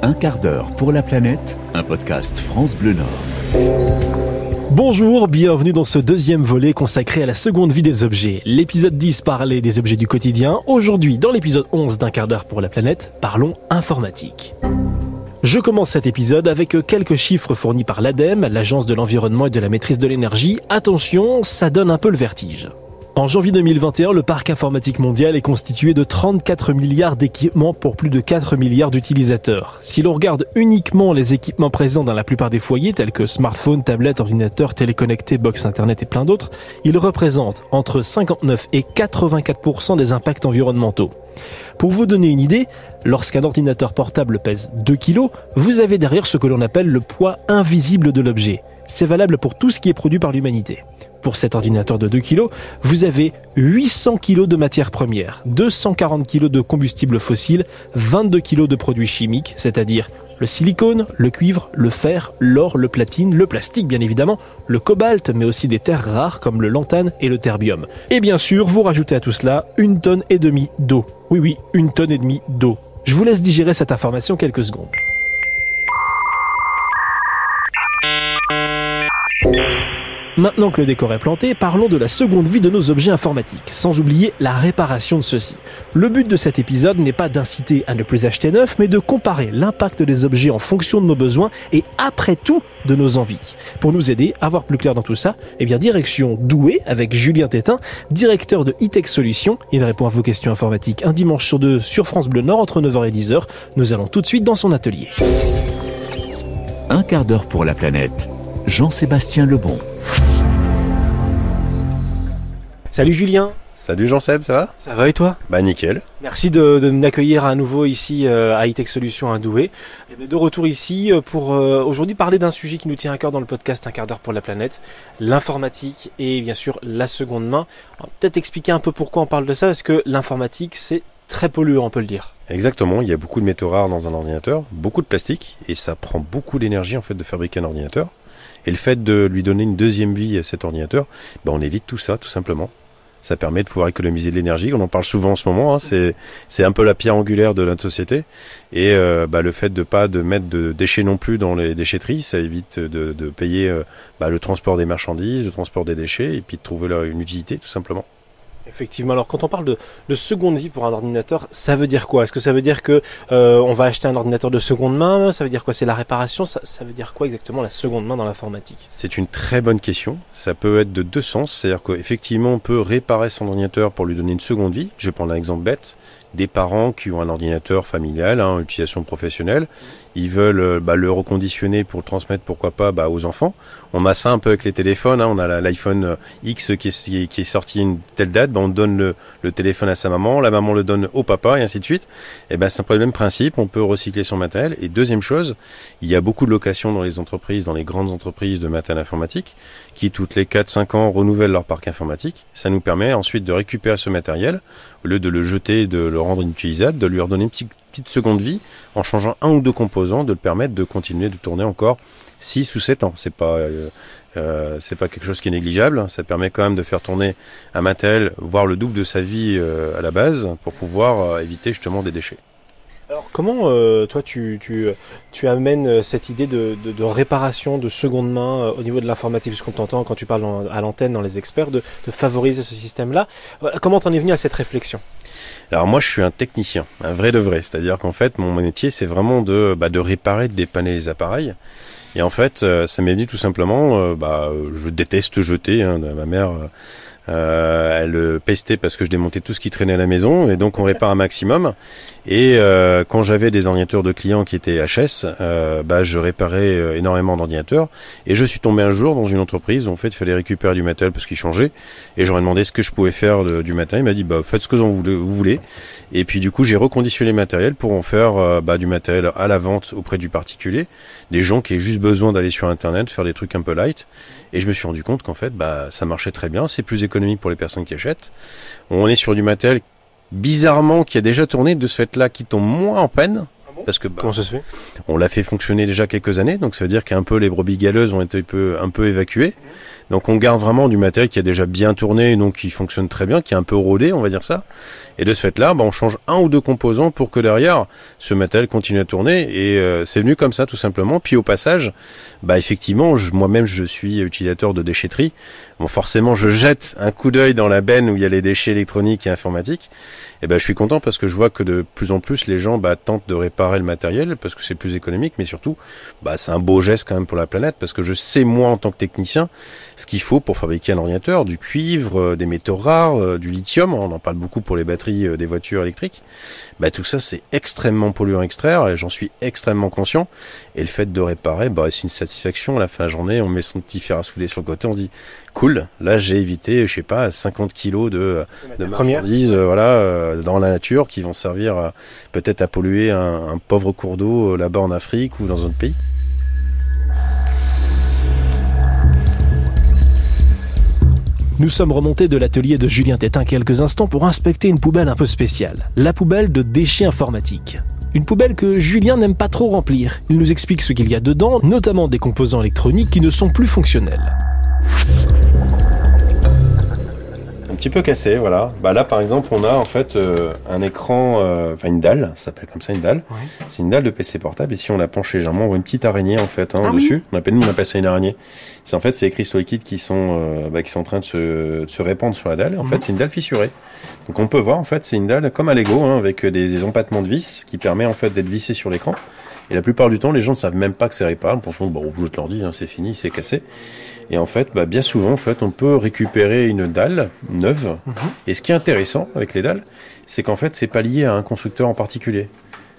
Un quart d'heure pour la planète, un podcast France Bleu Nord. Bonjour, bienvenue dans ce deuxième volet consacré à la seconde vie des objets. L'épisode 10 parlait des objets du quotidien. Aujourd'hui, dans l'épisode 11 d'un quart d'heure pour la planète, parlons informatique. Je commence cet épisode avec quelques chiffres fournis par l'ADEME, l'Agence de l'environnement et de la maîtrise de l'énergie. Attention, ça donne un peu le vertige. En janvier 2021, le parc informatique mondial est constitué de 34 milliards d'équipements pour plus de 4 milliards d'utilisateurs. Si l'on regarde uniquement les équipements présents dans la plupart des foyers, tels que smartphones, tablettes, ordinateurs, téléconnectés, box internet et plein d'autres, ils représentent entre 59 et 84% des impacts environnementaux. Pour vous donner une idée, lorsqu'un ordinateur portable pèse 2 kg, vous avez derrière ce que l'on appelle le poids invisible de l'objet. C'est valable pour tout ce qui est produit par l'humanité. Pour cet ordinateur de 2 kg, vous avez 800 kg de matières premières, 240 kg de combustible fossile, 22 kg de produits chimiques, c'est-à-dire le silicone, le cuivre, le fer, l'or, le platine, le plastique bien évidemment, le cobalt, mais aussi des terres rares comme le lantane et le terbium. Et bien sûr, vous rajoutez à tout cela une tonne et demie d'eau. Oui oui, une tonne et demie d'eau. Je vous laisse digérer cette information quelques secondes. Maintenant que le décor est planté, parlons de la seconde vie de nos objets informatiques, sans oublier la réparation de ceux-ci. Le but de cet épisode n'est pas d'inciter à ne plus acheter neuf, mais de comparer l'impact des objets en fonction de nos besoins et après tout de nos envies. Pour nous aider à voir plus clair dans tout ça, eh bien direction Douai avec Julien Tétin, directeur de e-tech Solutions. Il répond à vos questions informatiques un dimanche sur deux sur France Bleu Nord entre 9h et 10h. Nous allons tout de suite dans son atelier. Un quart d'heure pour la planète. Jean-Sébastien Lebon. Salut Julien. Salut Jean-Seb, ça va? Ça va et toi? Bah nickel. Merci de, de m'accueillir à nouveau ici euh, à Hightech Solutions à Douai. Et bien, de retour ici euh, pour euh, aujourd'hui parler d'un sujet qui nous tient à cœur dans le podcast Un quart d'heure pour la planète, l'informatique et bien sûr la seconde main. On va peut-être expliquer un peu pourquoi on parle de ça, parce que l'informatique c'est très polluant, on peut le dire. Exactement, il y a beaucoup de métaux rares dans un ordinateur, beaucoup de plastique, et ça prend beaucoup d'énergie en fait de fabriquer un ordinateur. Et le fait de lui donner une deuxième vie à cet ordinateur, bah, on évite tout ça tout simplement. Ça permet de pouvoir économiser de l'énergie. On en parle souvent en ce moment. Hein. C'est un peu la pierre angulaire de notre société. Et euh, bah, le fait de pas de mettre de déchets non plus dans les déchetteries, ça évite de, de payer euh, bah, le transport des marchandises, le transport des déchets, et puis de trouver leur, une utilité tout simplement. Effectivement. Alors, quand on parle de, de, seconde vie pour un ordinateur, ça veut dire quoi? Est-ce que ça veut dire que euh, on va acheter un ordinateur de seconde main? Ça veut dire quoi? C'est la réparation? Ça, ça, veut dire quoi exactement la seconde main dans l'informatique? C'est une très bonne question. Ça peut être de deux sens. C'est-à-dire qu'effectivement, on peut réparer son ordinateur pour lui donner une seconde vie. Je vais prendre un exemple bête. Des parents qui ont un ordinateur familial, hein, utilisation professionnelle, ils veulent bah, le reconditionner pour le transmettre, pourquoi pas, bah, aux enfants. On a ça un peu avec les téléphones. Hein. On a l'iPhone X qui est, qui est, sorti une telle date, bah, on donne le, téléphone à sa maman, la maman le donne au papa et ainsi de suite. Et ben c'est un peu le même principe. On peut recycler son matériel. Et deuxième chose, il y a beaucoup de locations dans les entreprises, dans les grandes entreprises de matériel informatique, qui toutes les 4-5 ans renouvellent leur parc informatique. Ça nous permet ensuite de récupérer ce matériel au lieu de le jeter, de le rendre inutilisable, de lui redonner une petite petite seconde vie en changeant un ou deux composants, de le permettre de continuer de tourner encore 6 ou 7 ans. C'est pas euh, euh, c'est pas quelque chose qui est négligeable. Ça permet quand même de faire tourner un matériel, voire le double de sa vie euh, à la base, pour pouvoir éviter justement des déchets. Alors comment toi tu, tu, amènes cette idée de, réparation de seconde main au niveau de l'informatique? Puisqu'on t'entend quand tu parles à l'antenne dans les experts de, de favoriser ce système-là. Comment t'en es venu à cette réflexion? Alors moi je suis un technicien, un vrai de vrai, c'est-à-dire qu'en fait mon métier c'est vraiment de, bah, de réparer, de dépanner les appareils. Et en fait euh, ça m'est venu tout simplement, euh, bah, je déteste jeter, hein, ma mère... Euh, elle pestait parce que je démontais tout ce qui traînait à la maison et donc on répare un maximum. Et euh, quand j'avais des ordinateurs de clients qui étaient HS, euh, bah, je réparais euh, énormément d'ordinateurs. Et je suis tombé un jour dans une entreprise où en fait il fallait récupérer du matériel parce qu'il changeait. Et j'aurais demandé ce que je pouvais faire du matériel. Il m'a dit bah faites ce que vous voulez. Vous voulez. Et puis du coup j'ai reconditionné le matériel pour en faire euh, bah, du matériel à la vente auprès du particulier, des gens qui aient juste besoin d'aller sur internet faire des trucs un peu light. Et je me suis rendu compte qu'en fait bah ça marchait très bien, c'est plus économique pour les personnes qui achètent. On est sur du matériel bizarrement qui a déjà tourné de ce fait-là qui tombe moins en peine. Parce que bah, comment ça se fait? On l'a fait fonctionner déjà quelques années, donc ça veut dire qu'un peu les brebis galeuses ont été un peu, un peu évacuées. Donc on garde vraiment du matériel qui a déjà bien tourné, donc qui fonctionne très bien, qui est un peu rodé, on va dire ça. Et de ce fait-là, bah, on change un ou deux composants pour que derrière, ce matériel continue à tourner. Et euh, c'est venu comme ça, tout simplement. Puis au passage, bah, effectivement, moi-même, je suis utilisateur de déchetterie. Bon, forcément, je jette un coup d'œil dans la benne où il y a les déchets électroniques et informatiques. Et ben, je suis content parce que je vois que de plus en plus les gens bah, tentent de réparer le matériel parce que c'est plus économique, mais surtout, bah, c'est un beau geste quand même pour la planète parce que je sais moi en tant que technicien ce qu'il faut pour fabriquer un ordinateur, du cuivre, euh, des métaux rares, euh, du lithium, on en parle beaucoup pour les batteries euh, des voitures électriques. Bah, tout ça c'est extrêmement polluant à extraire et j'en suis extrêmement conscient. Et le fait de réparer, bah, c'est une satisfaction à la fin de la journée, on met son petit fer à souder sur le côté, on dit cool, là j'ai évité, je sais pas, 50 kilos de, de marchandises voilà, dans la nature qui vont servir peut-être à polluer un, un pauvre cours d'eau là-bas en Afrique ou dans un autre pays. Nous sommes remontés de l'atelier de Julien Tétin quelques instants pour inspecter une poubelle un peu spéciale, la poubelle de déchets informatiques. Une poubelle que Julien n'aime pas trop remplir. Il nous explique ce qu'il y a dedans, notamment des composants électroniques qui ne sont plus fonctionnels petit peu cassé, voilà. Bah là, par exemple, on a en fait euh, un écran, euh, enfin une dalle, ça s'appelle comme ça une dalle. C'est une dalle de PC portable. Et si on la penche légèrement, on voit une petite araignée en fait hein, ah dessus. On appelle nous, on appelle ça une araignée. C'est en fait ces cristaux liquides qui sont, euh, bah, qui sont en train de se, se répandre sur la dalle. En mhm. fait, c'est une dalle fissurée. Donc on peut voir en fait, c'est une dalle comme à Lego, hein, avec des, des empattements de vis qui permet en fait d'être vissé sur l'écran. Et la plupart du temps, les gens ne savent même pas que c'est réparable. Pour bon, on jette l'ordi, hein, c'est fini, c'est cassé. Et en fait, bah, bien souvent, en fait, on peut récupérer une dalle neuve. Mhm. Et ce qui est intéressant avec les dalles, c'est qu'en fait, c'est pas lié à un constructeur en particulier.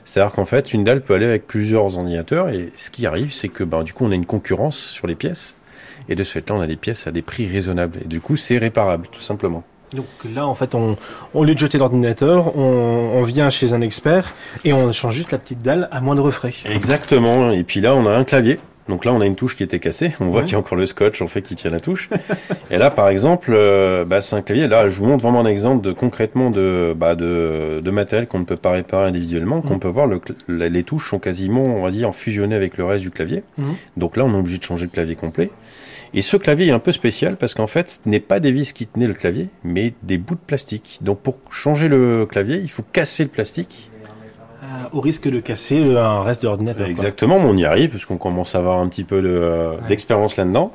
C'est-à-dire qu'en fait, une dalle peut aller avec plusieurs ordinateurs. Et ce qui arrive, c'est que bah, du coup, on a une concurrence sur les pièces. Et de ce fait-là, on a des pièces à des prix raisonnables. Et du coup, c'est réparable, tout simplement. Donc là, en fait, on, au lieu de jeter l'ordinateur, on, on, vient chez un expert et on change juste la petite dalle à moindre frais. Exactement. Et puis là, on a un clavier. Donc là, on a une touche qui était cassée. On voit qu'il y a encore le scotch, en fait, qui tient la touche. et là, par exemple, euh, bah, c'est un clavier. Là, je vous montre vraiment un exemple de concrètement de, bah, de, de matériel qu'on ne peut pas réparer individuellement. Qu'on mmh. peut voir, le, les touches sont quasiment, on va dire, fusionnées avec le reste du clavier. Mmh. Donc là, on est obligé de changer le clavier complet. Et ce clavier est un peu spécial parce qu'en fait, ce n'est pas des vis qui tenaient le clavier, mais des bouts de plastique. Donc pour changer le clavier, il faut casser le plastique. Euh, au risque de casser un reste d'ordinateur. Exactement, mais on y arrive parce qu'on commence à avoir un petit peu euh, d'expérience là-dedans.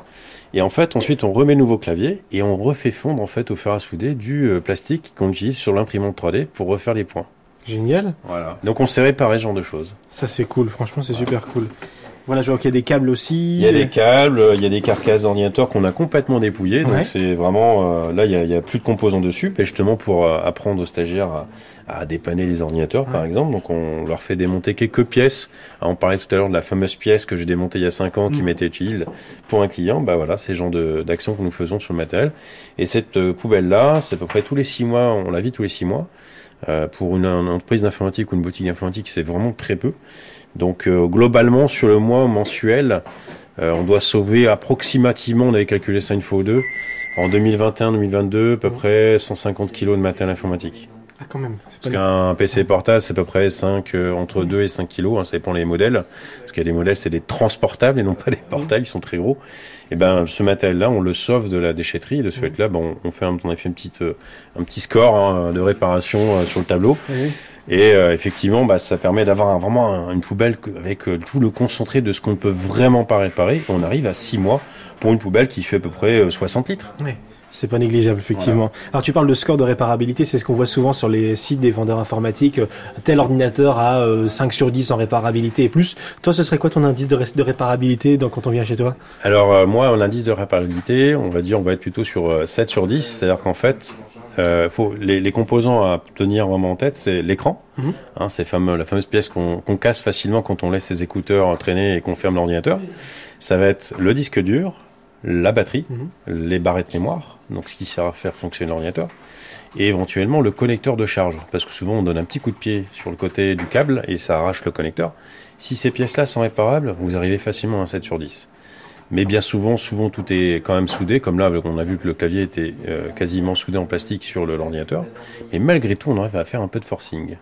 Et en fait, ensuite, on remet le nouveau clavier et on refait fondre en fait au fer à souder du euh, plastique qu'on utilise sur l'imprimante 3D pour refaire les points. Génial. Voilà. Donc on sait réparer ce genre de choses. Ça c'est cool, franchement c'est super cool. Voilà, je vois qu'il y a des câbles aussi. Il y a des câbles, il y a des carcasses d'ordinateur qu'on a complètement dépouillées. Donc c'est vraiment euh, là, il y, a, il y, a, plus de composants dessus, et justement pour euh, apprendre aux stagiaires à, à, dépanner les ordinateurs, par exemple. Donc on leur fait démonter quelques pièces. on parlait tout à l'heure de la fameuse pièce que j'ai démontée il y a 5 ans, qui mm. m'était utile pour un client. Bah voilà, c'est le genre d'actions que nous faisons sur le matériel. Et cette euh, poubelle là, c'est à peu près tous les 6 mois, on la vit tous les 6 mois. pour une, une entreprise d'informatique ou une boutique d'informatique, c'est vraiment très peu. Donc euh, globalement sur le mois mensuel, euh, on doit sauver approximativement, on avait calculé ça une fois ou deux, en 2021-2022 à peu près 150 kilos de matériel informatique. Ah quand même. Parce qu'un PC portable c'est à peu près 5, euh, entre 2 et 5 kilos, hein, ça dépend les modèles. Parce qu'il y a des modèles c'est des transportables et non pas des portables, ils sont très gros. Et ben ce matériel-là, on le sauve de la déchetterie. Et de ce fait-là, ben, on, fait un, on a fait une petite, un petit score hein, de réparation sur le tableau. Et euh, effectivement, bah, ça permet d'avoir vraiment une poubelle avec euh, tout le concentré de ce qu'on ne peut vraiment pas réparer. On arrive à 6 mois pour une poubelle qui fait à peu près 60 euh, litres. Oui. C'est pas négligeable, effectivement. Alors, tu parles de score de réparabilité, c'est ce qu'on voit souvent sur les sites des vendeurs informatiques. Tel ordinateur a 5 sur 10 en réparabilité et plus. Toi, ce serait quoi ton indice de, de réparabilité quand on vient chez toi? Alors, moi, l'indice de réparabilité, on va dire, on va être plutôt sur 7 sur 10. C'est-à-dire qu'en fait, euh, faut, les, les, composants à tenir vraiment en tête, c'est l'écran, mhm. hein, c'est fameux, la fameuse pièce qu'on casse facilement quand on laisse ses écouteurs traîner et qu'on ferme l'ordinateur. Ça va être le disque dur, la batterie, mhm. les barrettes mémoire, donc ce qui sert à faire fonctionner l'ordinateur, et éventuellement le connecteur de charge, parce que souvent on donne un petit coup de pied sur le côté du câble et ça arrache le connecteur. Si ces pièces-là sont réparables, vous arrivez facilement à un 7 sur 10. Mais bien souvent, souvent tout est quand même soudé, comme là, on a vu que le clavier était euh, quasiment soudé en plastique sur l'ordinateur. Mais malgré tout, on arrive à faire un peu de forcing.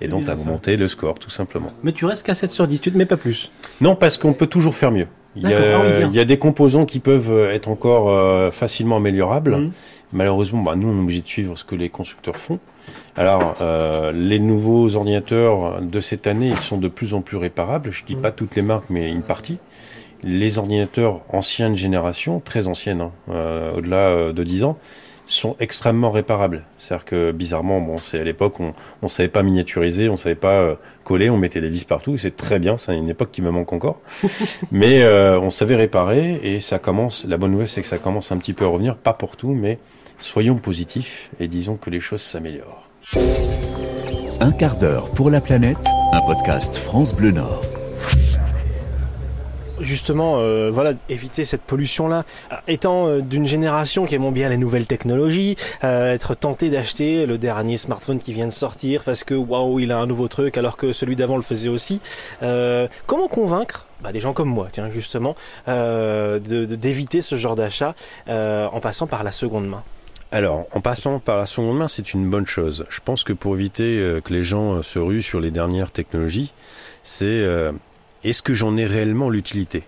Et donc à augmenter le score, tout simplement. Mais tu restes qu'à 7 sur 10, tu ne mets pas plus Non, parce qu'on peut toujours faire mieux. Il y, a, il y, a, des composants qui peuvent être encore facilement améliorables. Mhm. Malheureusement, bah, nous, on est obligé de suivre ce que les constructeurs font. Alors, euh, les nouveaux ordinateurs de cette année, ils sont de plus en plus réparables. Je dis pas toutes les marques, mais une partie. Les ordinateurs ancienne génération, très anciennes, hein, euh, au-delà euh, de 10 ans, sont extrêmement réparables. C'est-à-dire que bizarrement, bon, c'est à l'époque, on ne savait pas miniaturiser, on savait pas euh, coller, on mettait des vis partout. C'est très bien, c'est une époque qui me manque encore. mais euh, on savait réparer et ça commence. La bonne nouvelle, c'est que ça commence un petit peu à revenir, pas pour tout, mais soyons positifs et disons que les choses s'améliorent. Un quart d'heure pour la planète, un podcast France Bleu Nord justement, euh, voilà, éviter cette pollution-là. Étant euh, d'une génération qui aime bien les nouvelles technologies, euh, être tenté d'acheter le dernier smartphone qui vient de sortir parce que waouh, il a un nouveau truc alors que celui d'avant le faisait aussi. comment convaincre bah, des gens comme moi, tiens justement, d'éviter ce genre d'achat en passant par la seconde main? Alors, en passant par la seconde main, c'est une bonne chose. Je pense que pour éviter euh, que les gens euh, se ruent sur les dernières technologies, c'est euh, est-ce que j'en ai réellement l'utilité?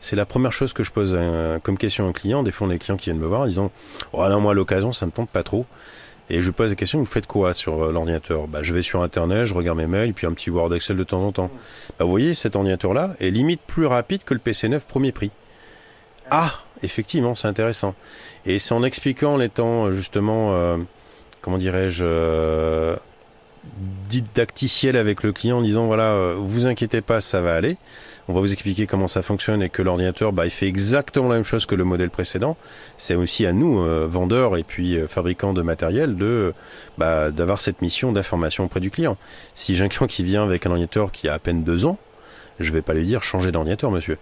C'est la première chose que je pose comme question à un client. Des fois, on a des clients qui viennent me voir en disant Oh, alors moi, l'occasion, ça me tente pas trop. Et je pose la question, vous faites quoi sur l'ordinateur? Bah, Je vais sur Internet, je regarde mes mails, puis un petit Word Excel de temps en temps. Bah, vous voyez, cet ordinateur-là est limite plus rapide que le PC 9 premier prix. Ah, effectivement, c'est intéressant. Et c'est en expliquant, en étant euh, justement, euh, comment dirais-je, euh, didacticiel avec le client, en disant voilà, euh, vous inquiétez pas, ça va aller. On va vous expliquer comment ça fonctionne et que l'ordinateur, bah, il fait exactement la même chose que le modèle précédent. C'est aussi à nous, vendeurs et puis fabricants de matériel, de bah, d'avoir cette mission d'information auprès du client. Si j'ai un client qui vient avec un ordinateur qui a à peine deux ans, je vais pas lui dire changer d'ordinateur, monsieur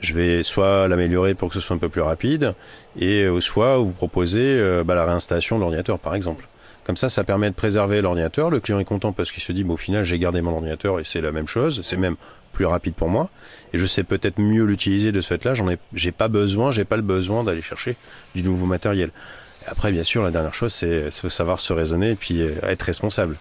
je vais soit l'améliorer pour que ce soit un peu plus rapide, et euh, soit vous proposer euh, bah, la réinstallation de l'ordinateur, par exemple. Comme ça, ça permet de préserver l'ordinateur. Le client est content parce qu'il se dit, au final, j'ai gardé mon ordinateur et c'est la même chose. C'est même plus rapide pour moi. Et je sais peut-être mieux l'utiliser de ce fait-là. J'en ai, j'ai pas besoin, j'ai pas le besoin d'aller chercher du nouveau matériel. Après, bien sûr, la dernière chose, c'est savoir se raisonner et puis euh, être responsable.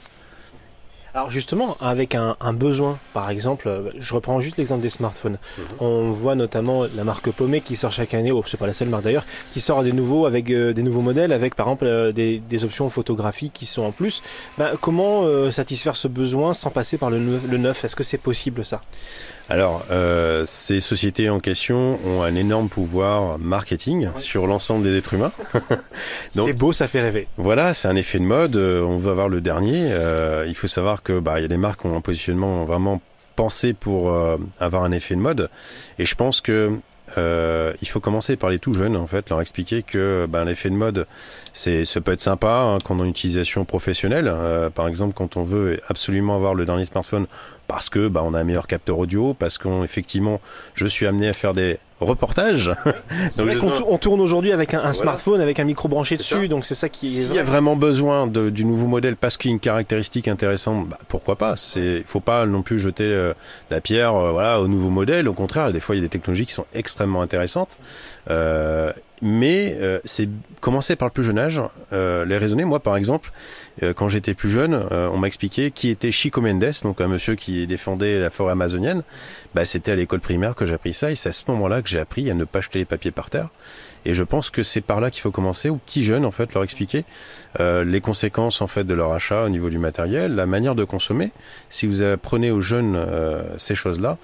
Alors justement, avec un, besoin, par exemple, je reprends juste l'exemple des smartphones. Mhm. On voit notamment la marque Pomé qui sort chaque année, oh, c'est pas la seule marque d'ailleurs, qui sort des nouveaux avec euh, des nouveaux modèles, avec par exemple euh, des, options photographiques qui sont en plus. Ben, comment euh, satisfaire ce besoin sans passer par le neuf? Est-ce que c'est possible ça? Alors, ces sociétés en question ont un énorme pouvoir marketing sur l'ensemble des êtres humains. c'est beau, ça fait rêver. Voilà, c'est un effet de mode. On veut avoir le dernier. Il faut savoir que bah, il y a des marques qui ont un positionnement vraiment pensé pour euh, avoir un effet de mode. Et je pense que euh, il faut commencer par les tout jeunes en fait, leur expliquer que ben, l'effet de mode, c'est ça peut être sympa hein, quand on a une utilisation professionnelle. Euh, par exemple, quand on veut absolument avoir le dernier smartphone parce que bah, on a un meilleur capteur audio, parce qu'effectivement, je suis amené à faire des reportages. on tourne aujourd'hui avec un, smartphone, avec un micro branché dessus, donc c'est ça qui. S'il y a vraiment besoin de, du nouveau modèle parce qu'il y a une caractéristique intéressante, bah, pourquoi pas? C'est, faut pas non plus jeter euh, la pierre, euh, voilà, au nouveau modèle. Au contraire, des fois, il y a des technologies qui sont extrêmement intéressantes. Euh, mais euh, c'est commencer par le plus jeune âge, euh, les raisonner. Moi, par exemple, quand j'étais plus jeune, euh, on m'a expliqué qui était Chico Mendes, donc un monsieur qui défendait la forêt amazonienne. Bah, c'était à l'école primaire que j'ai appris ça, et c'est à ce moment-là que j'ai appris à ne pas jeter les papiers par terre. Et je pense que c'est par là qu'il faut commencer, aux petits jeunes, en fait, leur expliquer les conséquences, en fait, de leur achat au niveau du matériel, la manière de consommer. Si vous apprenez aux jeunes ces choses-là,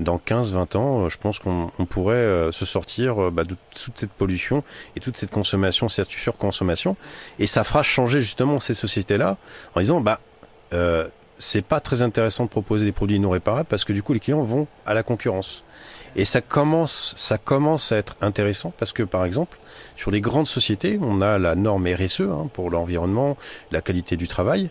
dans 15-20 ans, euh, je pense qu'on pourrait euh, se sortir euh, bah, de toute cette pollution et toute cette consommation, cette surconsommation. Et ça fera changer justement ces sociétés-là en disant, bah, euh, c'est pas très intéressant de proposer des produits non réparables parce que du coup les clients vont à la concurrence. Et ça commence, ça commence à être intéressant parce que par exemple, sur les grandes sociétés, on a la norme RSE hein, pour l'environnement, la qualité du travail.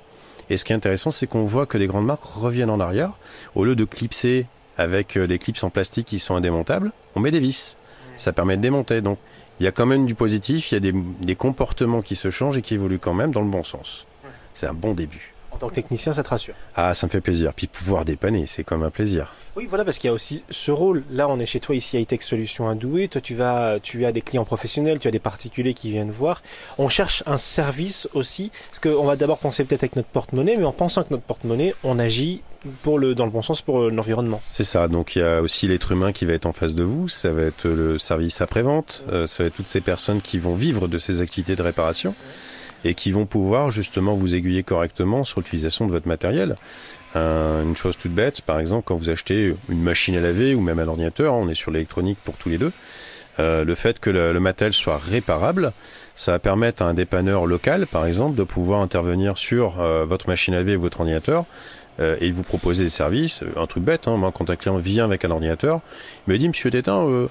Et ce qui est intéressant, c'est qu'on voit que les grandes marques reviennent en arrière. Au lieu de clipser avec euh, des clips en plastique qui sont indémontables, on met des vis. Ça permet de démonter. Donc il y a quand même du positif, il y a des, comportements qui se changent et qui évoluent quand même dans le bon sens. C'est un bon début. En tant que technicien, ça te rassure Ah, ça me fait plaisir. Puis pouvoir dépanner, c'est quand même un plaisir. Oui, voilà, parce qu'il y a aussi ce rôle. Là, on est chez toi ici à Solutions à Douai. Toi, tu vas, tu as des clients professionnels, tu as des particuliers qui viennent voir. On cherche un service aussi, parce qu'on va d'abord penser peut-être avec notre porte-monnaie, mais en pensant que notre porte-monnaie, on agit pour le, dans le bon sens pour l'environnement. C'est ça. Donc il y a aussi l'être humain qui va être en face de vous. Ça va être le service après-vente. ça va être toutes ces personnes qui vont vivre de ces activités de réparation et qui vont pouvoir justement vous aiguiller correctement sur l'utilisation de votre matériel. une chose toute bête, par exemple, quand vous achetez une machine à laver ou même un ordinateur, on est sur l'électronique pour tous les deux, euh, le fait que le, matériel soit réparable, ça va permettre à un dépanneur local, par exemple, de pouvoir intervenir sur euh, votre machine à laver ou votre ordinateur euh, et vous proposer des services. Un truc bête, hein, moi, quand un client vient avec un ordinateur, il me dit, Monsieur Tétin, euh,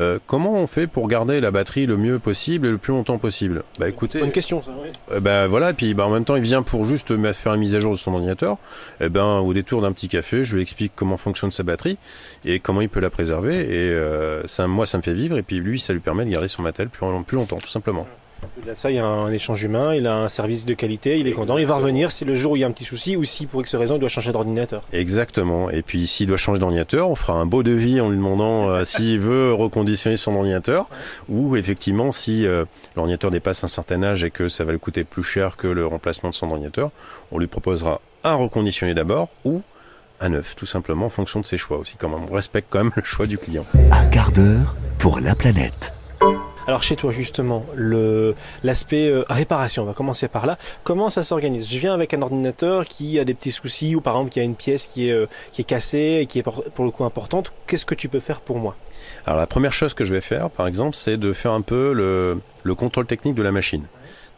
euh, comment on fait pour garder la batterie le mieux possible et le plus longtemps possible? Bah écoutez, bonne question, ça. Oui. bah voilà, et puis bah, en même temps, il vient pour juste faire une mise à jour de son ordinateur. Et eh ben, au détour d'un petit café, je lui explique comment fonctionne sa batterie et comment il peut la préserver. Et ça, moi, ça me fait vivre, et puis lui, ça lui permet de garder son matériel plus, plus longtemps, tout simplement. Ça, il y a un échange humain, il a un service de qualité, il est content, il va revenir si le jour où il y a un petit souci ou si pour X raison il doit changer d'ordinateur. Exactement. Et puis s'il doit changer d'ordinateur, on fera un beau devis en lui demandant euh, s'il veut reconditionner son ordinateur ou effectivement si euh, l'ordinateur dépasse un certain âge et que ça va lui coûter plus cher que le remplacement de son ordinateur, on lui proposera un reconditionné d'abord ou un neuf, tout simplement en fonction de ses choix aussi. Quand même, on respecte quand même le choix du client. Un quart d'heure pour la planète. Alors chez toi justement, l'aspect euh, réparation, on va commencer par là. Comment ça s'organise? Je viens avec un ordinateur qui a des petits soucis ou par exemple qui a une pièce qui est, euh, qui est cassée et qui est pour, le coup importante. Qu'est-ce que tu peux faire pour moi? Alors la première chose que je vais faire par exemple c'est de faire un peu le, le contrôle technique de la machine.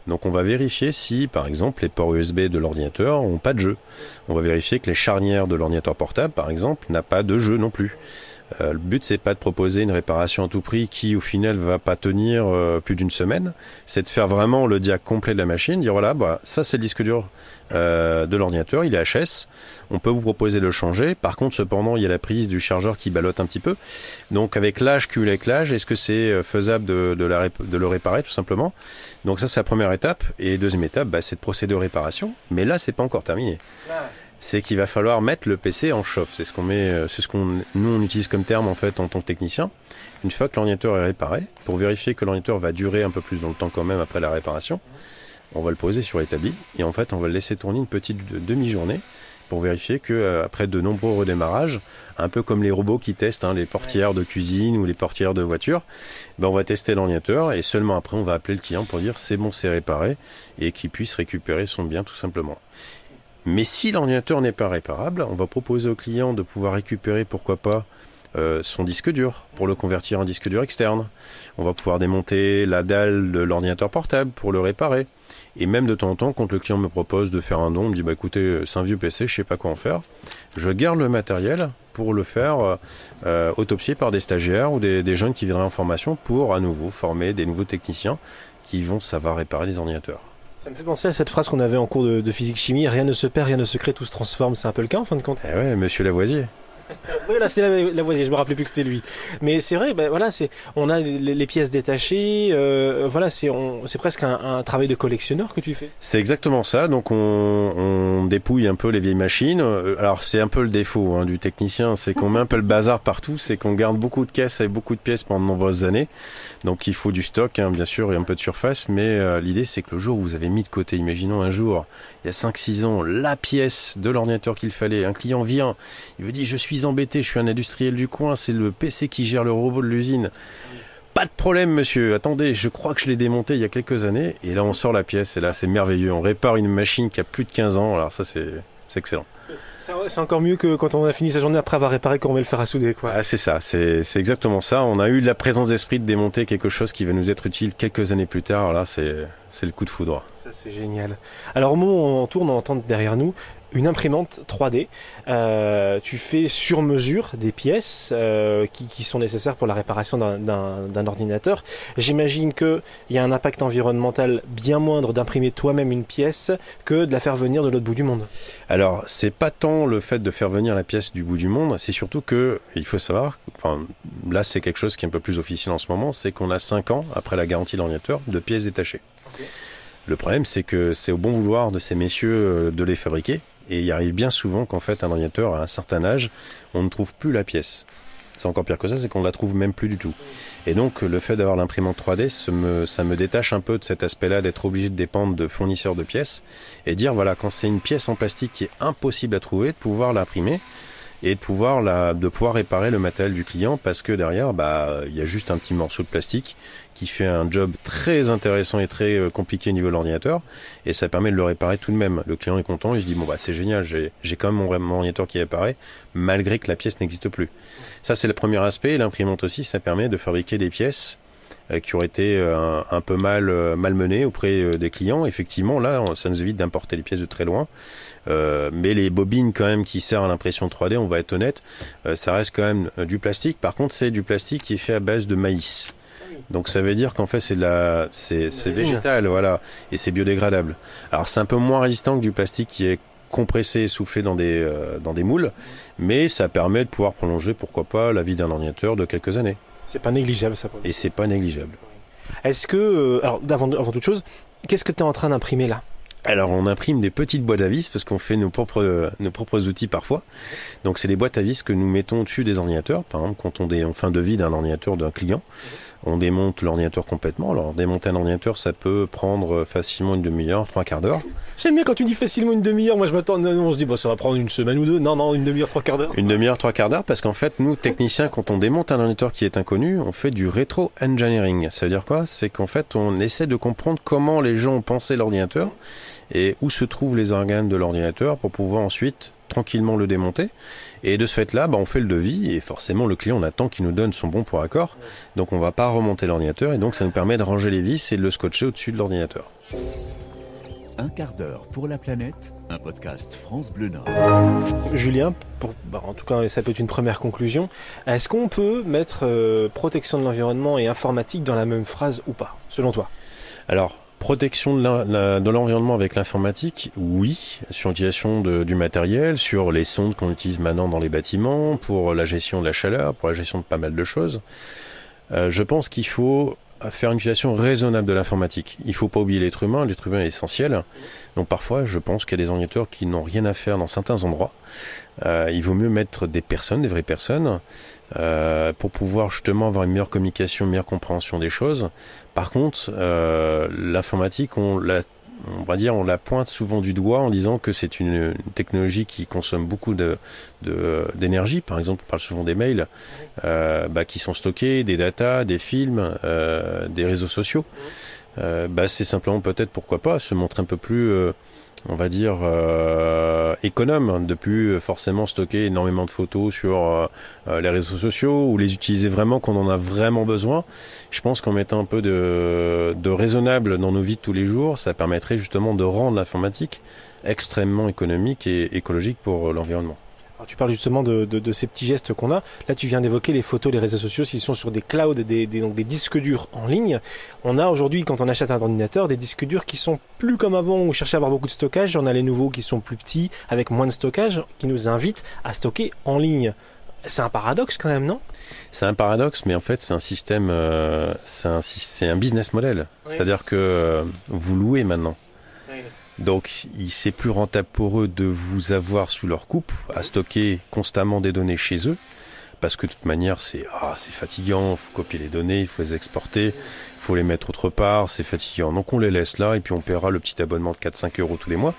Donc on va vérifier si, par exemple, les ports USB de l'ordinateur n'ont pas de jeu. On va vérifier que les charnières de l'ordinateur portable, par exemple, n'a pas de jeu non plus. Euh, le but c'est pas de proposer une réparation à tout prix qui au final va pas tenir euh, plus d'une semaine, c'est de faire vraiment le diag complet de la machine, dire voilà, bah, ça c'est le disque dur euh, de l'ordinateur, il est HS, on peut vous proposer de le changer. Par contre, cependant, il y a la prise du chargeur qui ballotte un petit peu. Donc avec l'âge, cumulé avec l'âge, est-ce que c'est faisable de, de, le réparer tout simplement? Donc ça c'est la première étape. Et deuxième étape, bah, c'est de procéder aux réparations. Mais là, c'est pas encore terminé c'est qu'il va falloir mettre le PC en chauffe. C'est ce qu'on met, euh, c'est ce qu'on nous on utilise comme terme en fait en tant que technicien. Une fois que l'ordinateur est réparé, pour vérifier que l'ordinateur va durer un peu plus dans le temps quand même après la réparation, on va le poser sur l'établi et en fait on va le laisser tourner une petite demi-journée pour vérifier que euh, après de nombreux redémarrages, un peu comme les robots qui testent hein, les portières de cuisine ou les portières de voiture, ben on va tester l'ordinateur et seulement après on va appeler le client pour dire c'est bon c'est réparé et qu'il puisse récupérer son bien tout simplement. Mais si l'ordinateur n'est pas réparable, on va proposer au client de pouvoir récupérer, pourquoi pas, euh, son disque dur pour le convertir en disque dur externe. On va pouvoir démonter la dalle de l'ordinateur portable pour le réparer. Et même de temps en temps, quand le client me propose de faire un don, me dit bah écoutez, c'est un vieux PC, je sais pas quoi en faire. Je garde le matériel pour le faire euh, autopsier par des stagiaires ou des, des jeunes qui viendraient en formation pour à nouveau former des nouveaux techniciens qui vont savoir réparer les ordinateurs. Ça me fait penser à cette phrase qu'on avait en cours de, physique-chimie, rien ne se perd, rien ne se crée, tout se transforme. C'est un peu le cas en fin de compte. Eh ouais, monsieur Lavoisier oui, là c'est Lavoisier, je me rappelais plus que c'était lui. Mais c'est vrai, ben voilà, c'est on a les, pièces détachées, euh, voilà, c'est c'est presque un, travail de collectionneur que tu fais. C'est exactement ça. Donc on, dépouille un peu les vieilles machines. Euh, alors c'est un peu le défaut hein, du technicien, c'est qu'on met un peu le bazar partout, c'est qu'on garde beaucoup de caisses avec beaucoup de pièces pendant de nombreuses années. Donc il faut du stock, hein, bien sûr, et un peu de surface. Mais euh, l'idée c'est que le jour où vous avez mis de côté, imaginons un jour, il y a 5-6 ans, la pièce de l'ordinateur qu'il fallait, un client vient, il vous dit je suis embêté, je suis un industriel du coin, c'est le PC qui gère le robot de l'usine. Pas de problème, monsieur. Attendez, je crois que je l'ai démonté il y a quelques années. Et là, on sort la pièce. Et là, c'est merveilleux. On répare une machine qui a plus de 15 ans. Alors ça, c'est excellent. C'est encore mieux que quand on a fini sa journée après avoir réparé qu'on met le fer à souder. Quoi. Ah, c'est ça, c'est exactement ça. On a eu la présence d'esprit de démonter quelque chose qui va nous être utile quelques années plus tard. Là, c'est le coup de foudre. Ça, c'est génial. Alors, au moment où on tourne, on entend derrière nous une imprimante 3D. Euh, tu fais sur mesure des pièces euh, qui, sont nécessaires pour la réparation d'un ordinateur. J'imagine qu'il y a un impact environnemental bien moindre d'imprimer toi-même une pièce que de la faire venir de l'autre bout du monde. Alors, c'est pas tant le fait de faire venir la pièce du bout du monde, c'est surtout que, il faut savoir, enfin, là c'est quelque chose qui est un peu plus officiel en ce moment, c'est qu'on a 5 ans, après la garantie de l'ordinateur, de pièces détachées. Le problème, c'est que c'est au bon vouloir de ces messieurs euh, de les fabriquer, et il arrive bien souvent qu'en fait, un ordinateur, à un certain âge, on ne trouve plus la pièce. C'est encore pire que ça, c'est qu'on la trouve même plus du tout. Et donc le fait d'avoir l'imprimante 3D, ça me, détache un peu de cet aspect-là d'être obligé de dépendre de fournisseurs de pièces et dire voilà quand c'est une pièce en plastique qui est impossible à trouver, de pouvoir l'imprimer et de pouvoir de pouvoir réparer le matériel du client parce que derrière bah il y a juste un petit morceau de plastique qui fait un job très intéressant et très euh, compliqué au niveau de l'ordinateur et ça permet de le réparer tout de même. Le client est content et je dis bon bah c'est génial, j'ai quand même mon, ordinateur qui réparé malgré que la pièce n'existe plus. Ça c'est le premier aspect. L'imprimante aussi, ça permet de fabriquer des pièces euh, qui auraient été euh, un, peu mal malmenées auprès des clients. Effectivement, là, ça nous évite d'importer les pièces de très loin. Mais les bobines quand même qui servent à l'impression 3D, on va être honnête, ça reste quand même du plastique. Par contre, c'est du plastique qui est fait à base de maïs. Donc ça veut dire qu'en fait c'est de la c'est végétal voilà et c'est biodégradable. Alors c'est un peu moins résistant que du plastique qui est compressé et soufflé dans des dans des moules, mais ça permet de pouvoir prolonger pourquoi pas la vie d'un ordinateur de quelques années. C'est pas négligeable ça. Et c'est pas négligeable. Est-ce que alors avant avant toute chose, qu'est-ce que tu es en train d'imprimer là? Alors on imprime des petites boîtes à vis parce qu'on fait nos propres nos propres outils parfois. Donc c'est des boîtes à vis que nous mettons au-dessus des ordinateurs. Par exemple, quand on est en fin de vie d'un ordinateur d'un client, on démonte l'ordinateur complètement. Alors démonter un ordinateur, ça peut prendre facilement une demi-heure, trois quarts d'heure. J'aime bien quand tu dis facilement une demi-heure. Moi je m'attends, on se dit bon ça va prendre une semaine ou deux. Non non, une demi-heure, trois quarts d'heure. Une demi-heure, trois quarts d'heure parce qu'en fait nous techniciens quand on démonte un ordinateur qui est inconnu, on fait du rétro engineering. Ça veut dire quoi? C'est qu'en fait on essaie de comprendre comment les gens ont pensé l'ordinateur et où se trouvent les organes de l'ordinateur pour pouvoir ensuite tranquillement le démonter. Et de ce fait-là, bah, on fait le devis et forcément le client on attend qu'il nous donne son bon pour accord. Donc on va pas remonter l'ordinateur et donc ça nous permet de ranger les vis et de le scotcher au-dessus de l'ordinateur. Un quart d'heure pour la planète, un podcast France Bleu Nord. Julien, pour, bah, en tout cas ça peut être une première conclusion, est-ce qu'on peut mettre euh, protection de l'environnement et informatique dans la même phrase ou pas, selon toi? Alors, Protection de l'environnement avec l'informatique, oui, sur l'utilisation du matériel, sur les sondes qu'on utilise maintenant dans les bâtiments, pour la gestion de la chaleur, pour la gestion de pas mal de choses. Euh, je pense qu'il faut faire une utilisation raisonnable de l'informatique. Il ne faut pas oublier l'être humain, l'être humain est essentiel. Donc parfois, je pense qu'il y a des ordinateurs qui n'ont rien à faire dans certains endroits. Euh, il vaut mieux mettre des personnes, des vraies personnes, euh, pour pouvoir justement avoir une meilleure communication, une meilleure compréhension des choses. Par contre, euh, l'informatique, on la on va dire, on la pointe souvent du doigt en disant que c'est une, technologie qui consomme beaucoup d'énergie. Par exemple, on parle souvent des mails euh, bah, qui sont stockés, des datas, des films, euh, des réseaux sociaux. Euh, bah, c'est simplement peut-être, pourquoi pas, se montrer un peu plus on va dire, euh, économe, hein, de plus forcément stocker énormément de photos sur euh, euh, les réseaux sociaux ou les utiliser vraiment quand on en a vraiment besoin. Je pense qu'en mettant un peu de, de raisonnable dans nos vies de tous les jours, ça permettrait justement de rendre l'informatique extrêmement économique et écologique pour l'environnement. Alors, tu parles justement de, de, de ces petits gestes qu'on a. Là, tu viens d'évoquer les photos, les réseaux sociaux, s'ils sont sur des clouds, des, des, donc des disques durs en ligne. On a aujourd'hui, quand on achète un ordinateur, des disques durs qui sont plus comme avant, où on cherchait à avoir beaucoup de stockage. On a les nouveaux qui sont plus petits, avec moins de stockage, qui nous invitent à stocker en ligne. C'est un paradoxe quand même, non? C'est un paradoxe, mais en fait, c'est un système, euh, c'est un, un, business model. Oui. C'est-à-dire que euh, vous louez maintenant. Donc, c'est plus rentable pour eux de vous avoir sous leur coupe, à stocker constamment des données chez eux, parce que de toute manière, c'est ah, c'est fatigant, il faut copier les données, il faut les exporter, il faut les mettre autre part, c'est fatigant. Donc on les laisse là, et puis on paiera le petit abonnement de 4-5 euros tous les mois.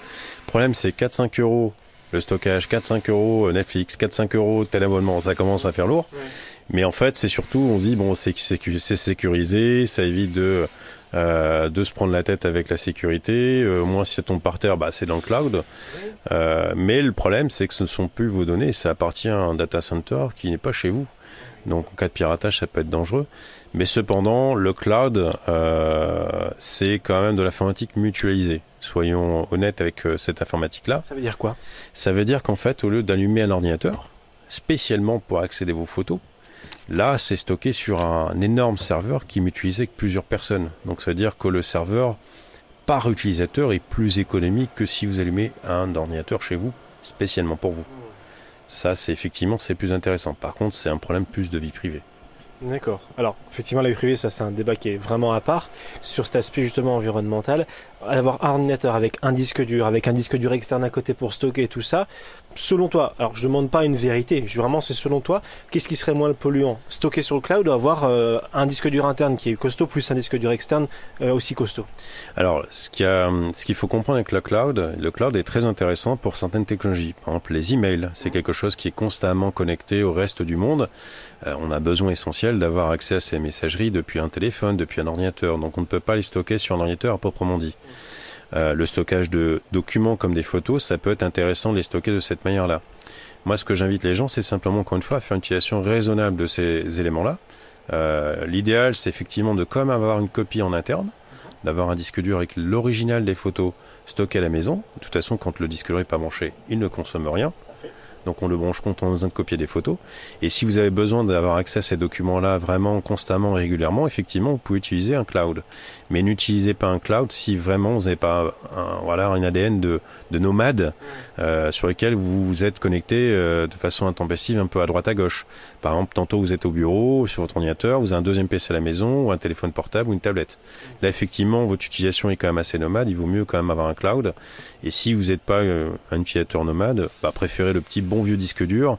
Le problème, c'est 4-5 euros le stockage, 4-5 euros Netflix, 4-5 euros tel abonnement, ça commence à faire lourd. Ouais. Mais en fait, c'est surtout, on dit, bon, c'est sécurisé, ça évite de euh, de se prendre la tête avec la sécurité. Euh, au moins, si ça tombe par terre, bah, c'est dans le cloud. Euh, mais le problème, c'est que ce ne sont plus vos données. Ça appartient à un data center qui n'est pas chez vous. Donc, en cas de piratage, ça peut être dangereux. Mais cependant, le cloud, euh, c'est quand même de l'informatique mutualisée. Soyons honnêtes avec euh, cette informatique-là. Ça veut dire quoi? Ça veut dire qu'en fait, au lieu d'allumer un ordinateur, spécialement pour accéder à vos photos, Là, c'est stocké sur un énorme serveur qui mutualisé avec plusieurs personnes. Donc ça veut dire que le serveur par utilisateur est plus économique que si vous allumez un ordinateur chez vous spécialement pour vous. Ça, c'est effectivement c'est plus intéressant. Par contre, c'est un problème plus de vie privée. D'accord. Alors, effectivement, la vie privée, ça, c'est un débat qui est vraiment à part. Sur cet aspect, justement, environnemental, avoir un ordinateur avec un disque dur, avec un disque dur externe à côté pour stocker tout ça, selon toi, alors je demande pas une vérité, je, vraiment c'est selon toi, qu'est-ce qui serait moins polluant? Stocker sur le cloud ou avoir euh, un disque dur interne qui est costaud plus un disque dur externe euh, aussi costaud? Alors, ce qu'il faut comprendre avec le cloud, le cloud est très intéressant pour certaines technologies. Par exemple, les emails, c'est quelque chose qui est constamment connecté au reste du monde. Euh, on a besoin essentiel d'avoir accès à ces messageries depuis un téléphone, depuis un ordinateur. Donc, on ne peut pas les stocker sur un ordinateur proprement dit. Euh, le stockage de documents comme des photos, ça peut être intéressant de les stocker de cette manière-là. Moi, ce que j'invite les gens, c'est simplement, encore une fois, à faire une utilisation raisonnable de ces éléments-là. Euh, l'idéal, c'est effectivement de comme avoir une copie en interne, d'avoir un disque dur avec l'original des photos stocké à la maison. De toute façon, quand le disque dur n'est pas branché, il ne consomme rien. Donc on le branche quand on a besoin de copier des photos. Et si vous avez besoin d'avoir accès à ces documents-là vraiment constamment et régulièrement, effectivement, vous pouvez utiliser un cloud. Mais n'utilisez pas un cloud si vraiment vous n'avez pas voilà, un ADN de, de nomade euh, sur lequel vous vous êtes connecté euh, de façon intempestive un peu à droite à gauche. Par exemple, tantôt vous êtes au bureau, sur votre ordinateur, vous avez un deuxième PC à la maison, ou un téléphone portable ou une tablette. Là, effectivement, votre utilisation est quand même assez nomade. Il vaut mieux quand même avoir un cloud. Et si vous n'êtes pas euh, un utilisateur nomade, bah, préférez le petit bon vieux disque dur.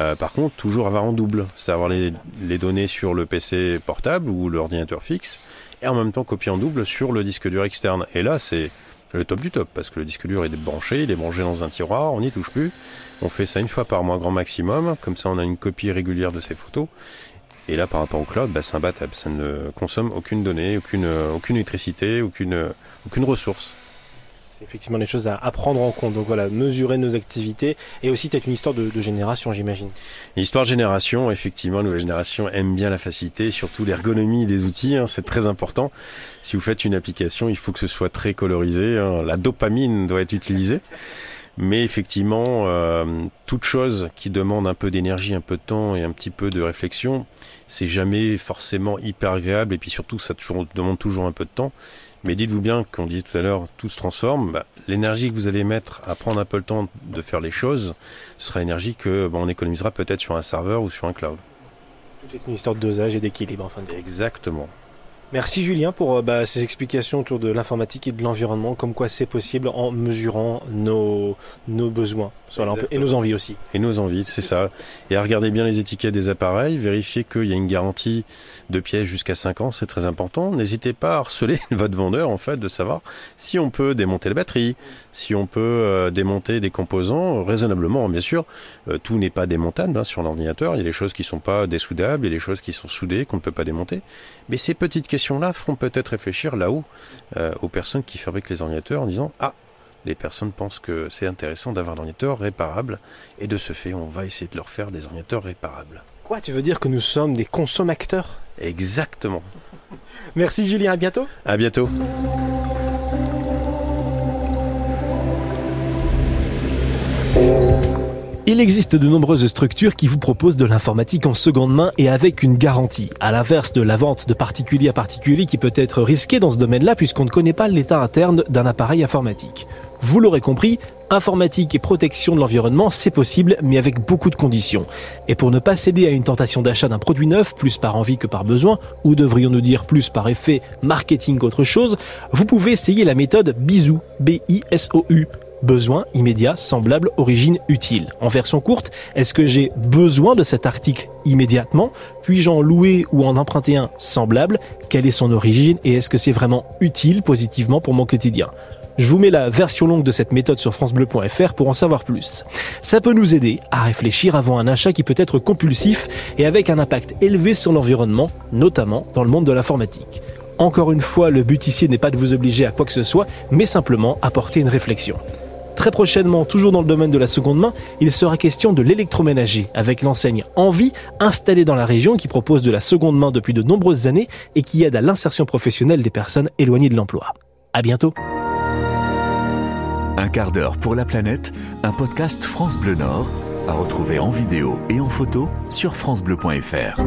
Euh, par contre, toujours avoir en double, c'est avoir les, les, données sur le PC portable ou l'ordinateur fixe, et en même temps copier en double sur le disque dur externe. Et là, c'est le top du top, parce que le disque dur est branché, il est branché dans un tiroir, on n'y touche plus. On fait ça une fois par mois grand maximum, comme ça on a une copie régulière de ces photos. Et là, par rapport au cloud, bah, c'est ça ne consomme aucune donnée, aucune, aucune électricité, aucune, aucune ressource. Effectivement des choses à, prendre en compte. Donc voilà, mesurer nos activités et aussi peut-être une histoire de, génération, j'imagine. Histoire de génération, effectivement, la nouvelle génération aime bien la facilité, surtout l'ergonomie des outils, hein, c'est très important. Si vous faites une application, il faut que ce soit très colorisé. Hein. La dopamine doit être utilisée. Mais effectivement, euh, toute chose qui demande un peu d'énergie, un peu de temps et un petit peu de réflexion, c'est jamais forcément hyper agréable. Et puis surtout, ça demande toujours un peu de temps. Mais dites-vous bien qu'on dit tout à l'heure, tout se transforme. Bah, l'énergie que vous allez mettre à prendre un peu le temps de faire les choses, ce sera l'énergie que bah, on économisera peut-être sur un serveur ou sur un cloud. Tout est une histoire de dosage et d'équilibre en fin de Exactement. Merci Julien pour euh, bah, ces explications autour de l'informatique et de l'environnement, comme quoi c'est possible en mesurant nos, nos besoins et nos envies aussi. Et nos envies, c'est ça. Et à regarder bien les étiquettes des appareils, vérifier qu'il y a une garantie de pièces jusqu'à 5 ans, c'est très important. N'hésitez pas à harceler votre vendeur en fait de savoir si on peut démonter la batterie, si on peut euh, démonter des composants raisonnablement, bien sûr. Euh, tout n'est pas démontable hein, sur l'ordinateur. Il y a des choses qui sont pas dessoudables, il y a des choses qui sont soudées qu'on ne peut pas démonter. Mais ces petites questions-là feront peut-être réfléchir là-haut euh, aux personnes qui fabriquent les ordinateurs en disant ah les personnes pensent que c'est intéressant d'avoir un ordinateur réparable et de ce fait on va essayer de leur faire des ordinateurs réparables. Quoi Tu veux dire que nous sommes des consommateurs? Exactement. Merci Julien, à bientôt. À bientôt. Il existe de nombreuses structures qui vous proposent de l'informatique en seconde main et avec une garantie, à l'inverse de la vente de particulier à particulier qui peut être risquée dans ce domaine-là puisqu'on ne connaît pas l'état interne d'un appareil informatique. Vous l'aurez compris, informatique et protection de l'environnement, c'est possible, mais avec beaucoup de conditions. Et pour ne pas céder à une tentation d'achat d'un produit neuf, plus par envie que par besoin, ou devrions-nous dire plus par effet marketing qu'autre chose, vous pouvez essayer la méthode BISOU, B-I-S-O-U. Besoin immédiat, semblable, origine utile. En version courte, est-ce que j'ai besoin de cet article immédiatement? Puis-je en louer ou en emprunter un semblable? Quelle est son origine Et est-ce que c'est vraiment utile positivement pour mon quotidien? Je vous mets la version longue de cette méthode sur francebleu.fr pour en savoir plus. Ça peut nous aider à réfléchir avant un achat qui peut être compulsif et avec un impact élevé sur l'environnement, notamment dans le monde de l'informatique. Encore une fois, le but ici n'est pas de vous obliger à quoi que ce soit, mais simplement apporter une réflexion. Très prochainement, toujours dans le domaine de la seconde main, il sera question de l'électroménager, avec l'enseigne Envie, installée dans la région qui propose de la seconde main depuis de nombreuses années et qui aide à l'insertion professionnelle des personnes éloignées de l'emploi. À bientôt! Un quart d'heure pour la planète, un podcast France Bleu Nord, à retrouver en vidéo et en photo sur francebleu.fr.